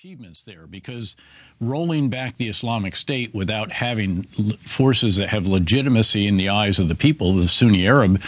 achievements there because rolling back the Islamic State without having forces that have legitimacy in the eyes of the people, the Sunni Arab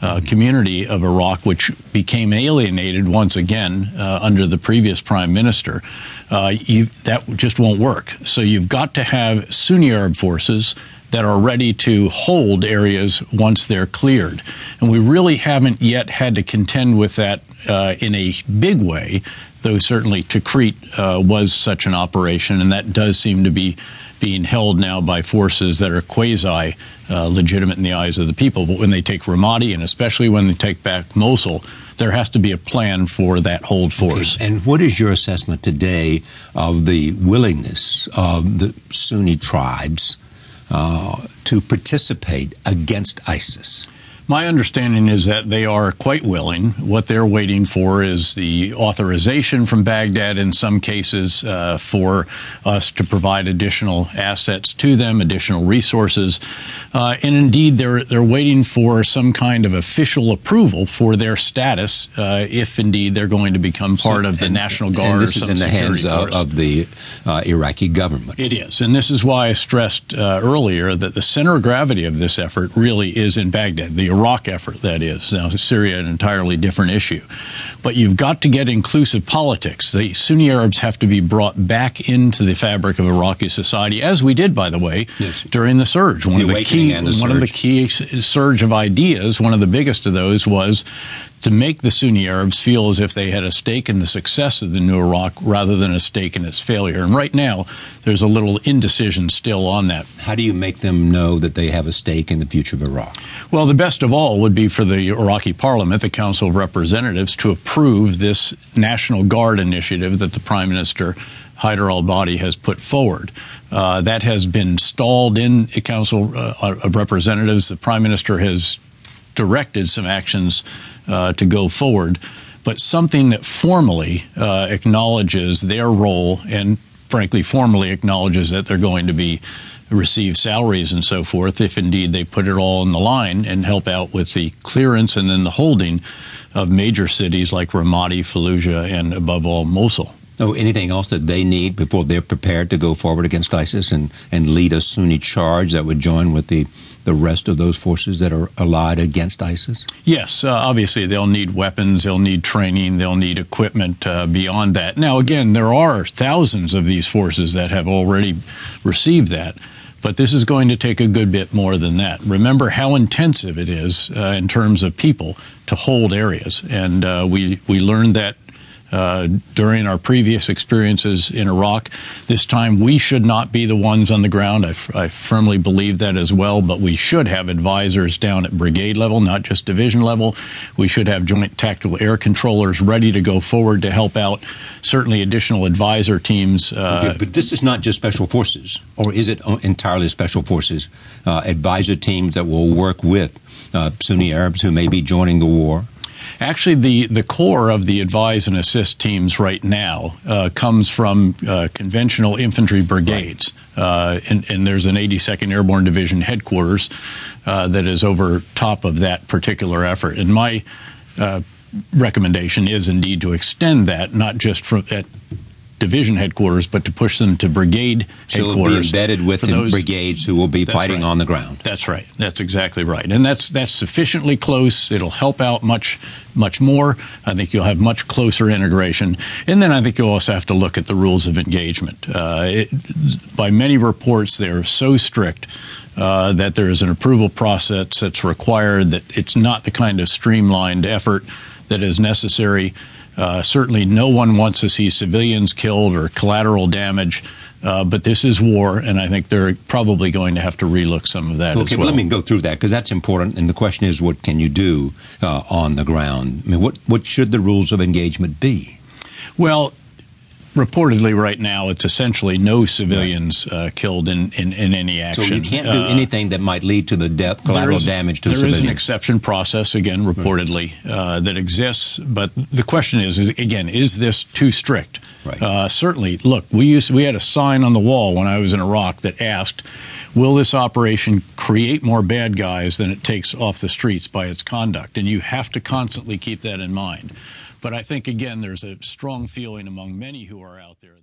uh, community of Iraq, which became alienated once again uh, under the previous prime minister, uh, you, that just won't work. So you've got to have Sunni Arab forces that are ready to hold areas once they're cleared. And we really haven't yet had to contend with that uh, in a big way though certainly Tikrit uh, was such an operation, and that does seem to be being held now by forces that are quasi uh, legitimate in the eyes of the people. But when they take Ramadi, and especially when they take back Mosul, there has to be a plan for that hold force. Okay. And what is your assessment today of the willingness of the Sunni tribes uh, to participate against ISIS? My understanding is that they are quite willing. What they're waiting for is the authorization from Baghdad in some cases uh, for us to provide additional assets to them, additional resources. Uh, and indeed, they're, they're waiting for some kind of official approval for their status uh, if indeed they're going to become part so, of the and, National Guard. And this is in the hands of, of, the uh, Iraqi government. It is. And this is why I stressed uh, earlier that the center of gravity of this effort really is in Baghdad. The Iraq effort, that is. Now, Syria, an entirely different issue. But you've got to get inclusive politics. The Sunni Arabs have to be brought back into the fabric of Iraqi society, as we did, by the way, yes. during the surge. One the of the key, the one surge. of the key surge of ideas, one of the biggest of those was to make the Sunni Arabs feel as if they had a stake in the success of the new Iraq rather than a stake in its failure. And right now, there's a little indecision still on that. How do you make them know that they have a stake in the future of Iraq? Well, the best of all would be for the Iraqi parliament, the Council of Representatives, to approve this National Guard initiative that the Prime Minister Haider al-Abadi has put forward. Uh, that has been stalled in the Council uh, of Representatives. The Prime Minister has directed some actions uh, to go forward, but something that formally uh, acknowledges their role and, frankly, formally acknowledges that they're going to be receive salaries and so forth if indeed they put it all in the line and help out with the clearance and then the holding of major cities like Ramadi, Fallujah, and above all Mosul. No, anything else that they need before they're prepared to go forward against ISIS and, and lead a Sunni charge that would join with the the rest of those forces that are allied against ISIS? Yes, uh, obviously they'll need weapons, they'll need training, they'll need equipment uh, beyond that. Now, again, there are thousands of these forces that have already received that. But this is going to take a good bit more than that. Remember how intensive it is uh, in terms of people to hold areas, and uh, we we learned that uh, during our previous experiences in Iraq. This time, we should not be the ones on the ground. I, I firmly believe that as well, but we should have advisors down at brigade level, not just division level. We should have joint tactical air controllers ready to go forward to help out. Certainly, additional advisor teams. Uh, okay, but this is not just special forces, or is it entirely special forces? Uh, advisor teams that will work with uh, Sunni Arabs who may be joining the war. Actually, the, the core of the advise and assist teams right now uh, comes from uh, conventional infantry brigades. Right. Uh, and, and, there's an 82nd Airborne Division headquarters uh, that is over top of that particular effort. And my uh, recommendation is indeed to extend that, not just from at division headquarters, but to push them to brigade so headquarters. So be embedded with the those, brigades who will be fighting right. on the ground. That's right. That's exactly right. And that's that's sufficiently close. It'll help out much much more. I think you'll have much closer integration. And then I think you'll also have to look at the rules of engagement. Uh, it, by many reports, they're so strict. Uh, that there is an approval process that's required, that it's not the kind of streamlined effort that is necessary. Uh, certainly, no one wants to see civilians killed or collateral damage. Uh, but this is war, and I think they're probably going to have to relook some of that okay, as well. Okay, let me go through that because that's important. And the question is, what can you do uh, on the ground? I mean, what what should the rules of engagement be? Well, reportedly right now it's essentially no civilians uh, killed in, in, in, any action. So you can't do uh, anything that might lead to the death, collateral damage to there civilians. There is an exception process, again, reportedly, uh, that exists. But the question is, is, again, is this too strict? Right. Uh, certainly, look, we used we had a sign on the wall when I was in Iraq that asked, "Will this operation create more bad guys than it takes off the streets by its conduct?" And you have to constantly keep that in mind. But I think, again, there's a strong feeling among many who are out there.